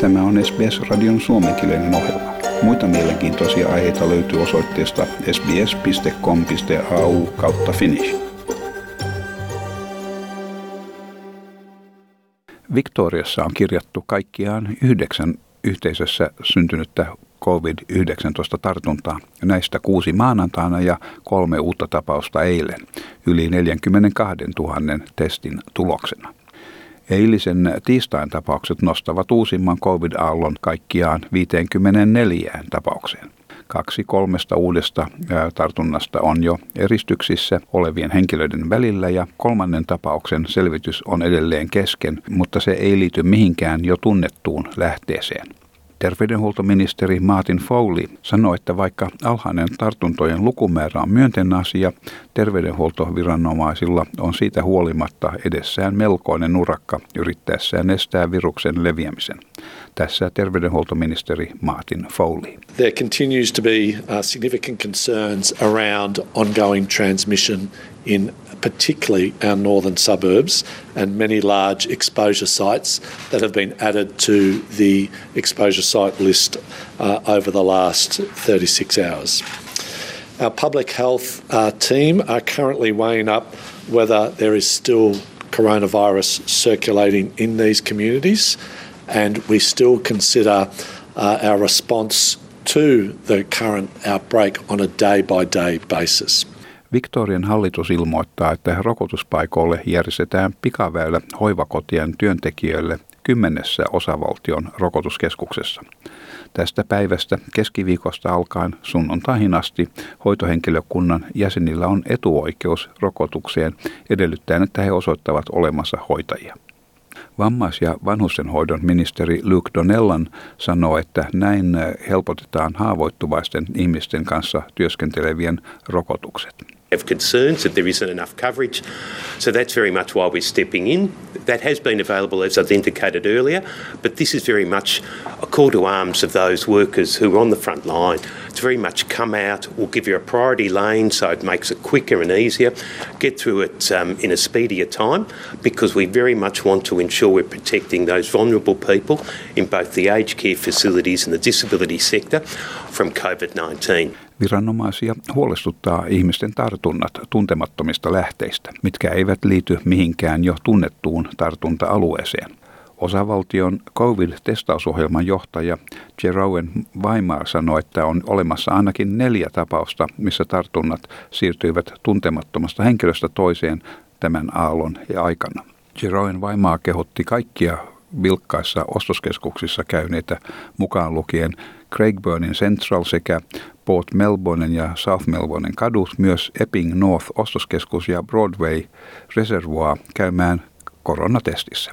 Tämä on SBS-radion suomenkielinen ohjelma. Muita mielenkiintoisia aiheita löytyy osoitteesta sbs.com.au kautta finnish. Victoriassa on kirjattu kaikkiaan yhdeksän yhteisössä syntynyttä COVID-19-tartuntaa. Näistä kuusi maanantaina ja kolme uutta tapausta eilen, yli 42 000 testin tuloksena. Eilisen tiistain tapaukset nostavat uusimman COVID-aallon kaikkiaan 54 tapaukseen. Kaksi kolmesta uudesta tartunnasta on jo eristyksissä olevien henkilöiden välillä ja kolmannen tapauksen selvitys on edelleen kesken, mutta se ei liity mihinkään jo tunnettuun lähteeseen. Terveydenhuoltoministeri Martin Foley sanoi, että vaikka alhainen tartuntojen lukumäärä on myönteinen asia, terveydenhuoltoviranomaisilla on siitä huolimatta edessään melkoinen urakka yrittäessään estää viruksen leviämisen. Tässä terveydenhuoltoministeri Martin Foley. There continues to be uh, significant concerns around ongoing transmission in particularly our northern suburbs and many large exposure sites that have been added to the exposure site list uh, over the last 36 hours. Our public health uh, team are currently weighing up whether there is still coronavirus circulating in these communities, and we still consider uh, our response to the current outbreak on a day by day basis. Victorian hallitus ilmoittaa, että rokotuspaikoille järjestetään pikaväylä hoivakotien työntekijöille kymmenessä osavaltion rokotuskeskuksessa. Tästä päivästä keskiviikosta alkaen sunnuntaihin asti hoitohenkilökunnan jäsenillä on etuoikeus rokotukseen edellyttäen, että he osoittavat olemassa hoitajia. Vammais- ja vanhustenhoidon ministeri Luke Donellan sanoo, että näin helpotetaan haavoittuvaisten ihmisten kanssa työskentelevien rokotukset. have concerns that there isn't enough coverage. So that's very much why we're stepping in. That has been available, as I've indicated earlier, but this is very much a call to arms of those workers who are on the front line. It's very much come out, we'll give you a priority lane so it makes it quicker and easier, get through it um, in a speedier time because we very much want to ensure we're protecting those vulnerable people in both the aged care facilities and the disability sector from COVID 19. Viranomaisia huolestuttaa ihmisten tartunnat tuntemattomista lähteistä, mitkä eivät liity mihinkään jo tunnettuun tartunta-alueeseen. Osavaltion COVID-testausohjelman johtaja Jeroen Weimar sanoi, että on olemassa ainakin neljä tapausta, missä tartunnat siirtyivät tuntemattomasta henkilöstä toiseen tämän aallon ja aikana. Jeroen Weimar kehotti kaikkia vilkkaissa ostoskeskuksissa käyneitä mukaan lukien Craigburnin Central sekä Port Melbournen ja South Melbournen kadut, myös Epping North ostoskeskus ja Broadway Reservoir käymään koronatestissä.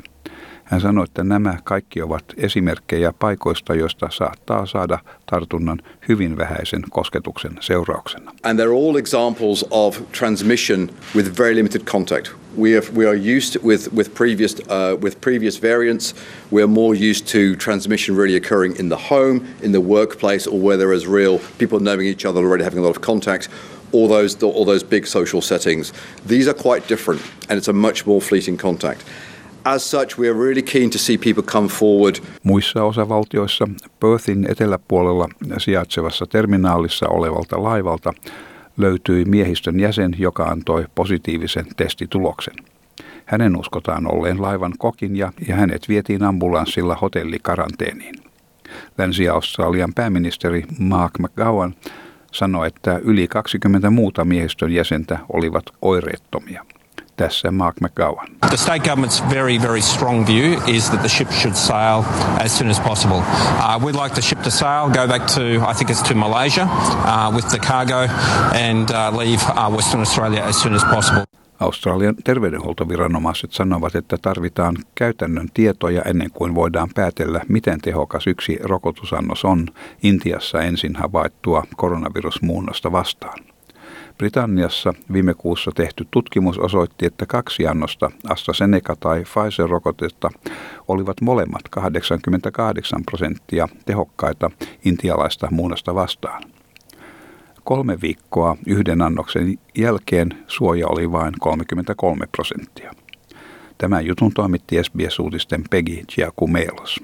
Hän sanoi, että nämä kaikki ovat esimerkkejä paikoista, joista saattaa saada tartunnan hyvin vähäisen kosketuksen seurauksena. And they're all examples of transmission with very limited contact. We, have, we are used with, with, previous, uh, with previous variants, we are more used to transmission really occurring in the home, in the workplace, or where there is real people knowing each other already having a lot of contact. All those, all those big social settings. These are quite different, and it's a much more fleeting contact. As such, we are really keen to see people come forward. Muissa osavaltioissa Perthin eteläpuolella sijaitsevassa terminaalissa olevalta laivalta löytyi miehistön jäsen, joka antoi positiivisen testituloksen. Hänen uskotaan olleen laivan kokin ja, ja hänet vietiin ambulanssilla hotellikaranteeniin. Länsi-Australian pääministeri Mark McGowan sanoi, että yli 20 muuta miehistön jäsentä olivat oireettomia. Tässä Mark McGowan. The state government's very, very strong view is that the ship should sail as soon as possible. Uh, we'd like the ship to sail, go back to, I think it's to Malaysia uh, with the cargo and uh, leave uh, Western Australia as soon as possible. Australian terveydenhuoltoviranomaiset sanovat, että tarvitaan käytännön tietoja ennen kuin voidaan päätellä, miten tehokas yksi rokotusannos on Intiassa ensin havaittua koronavirusmuunnosta vastaan. Britanniassa viime kuussa tehty tutkimus osoitti, että kaksi annosta AstraZeneca tai Pfizer-rokotetta olivat molemmat 88 prosenttia tehokkaita intialaista muunnosta vastaan. Kolme viikkoa yhden annoksen jälkeen suoja oli vain 33 prosenttia. Tämän jutun toimitti SBS-uutisten Peggy Giacumelos.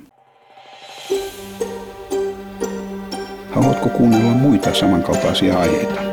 Haluatko kuunnella muita samankaltaisia aiheita?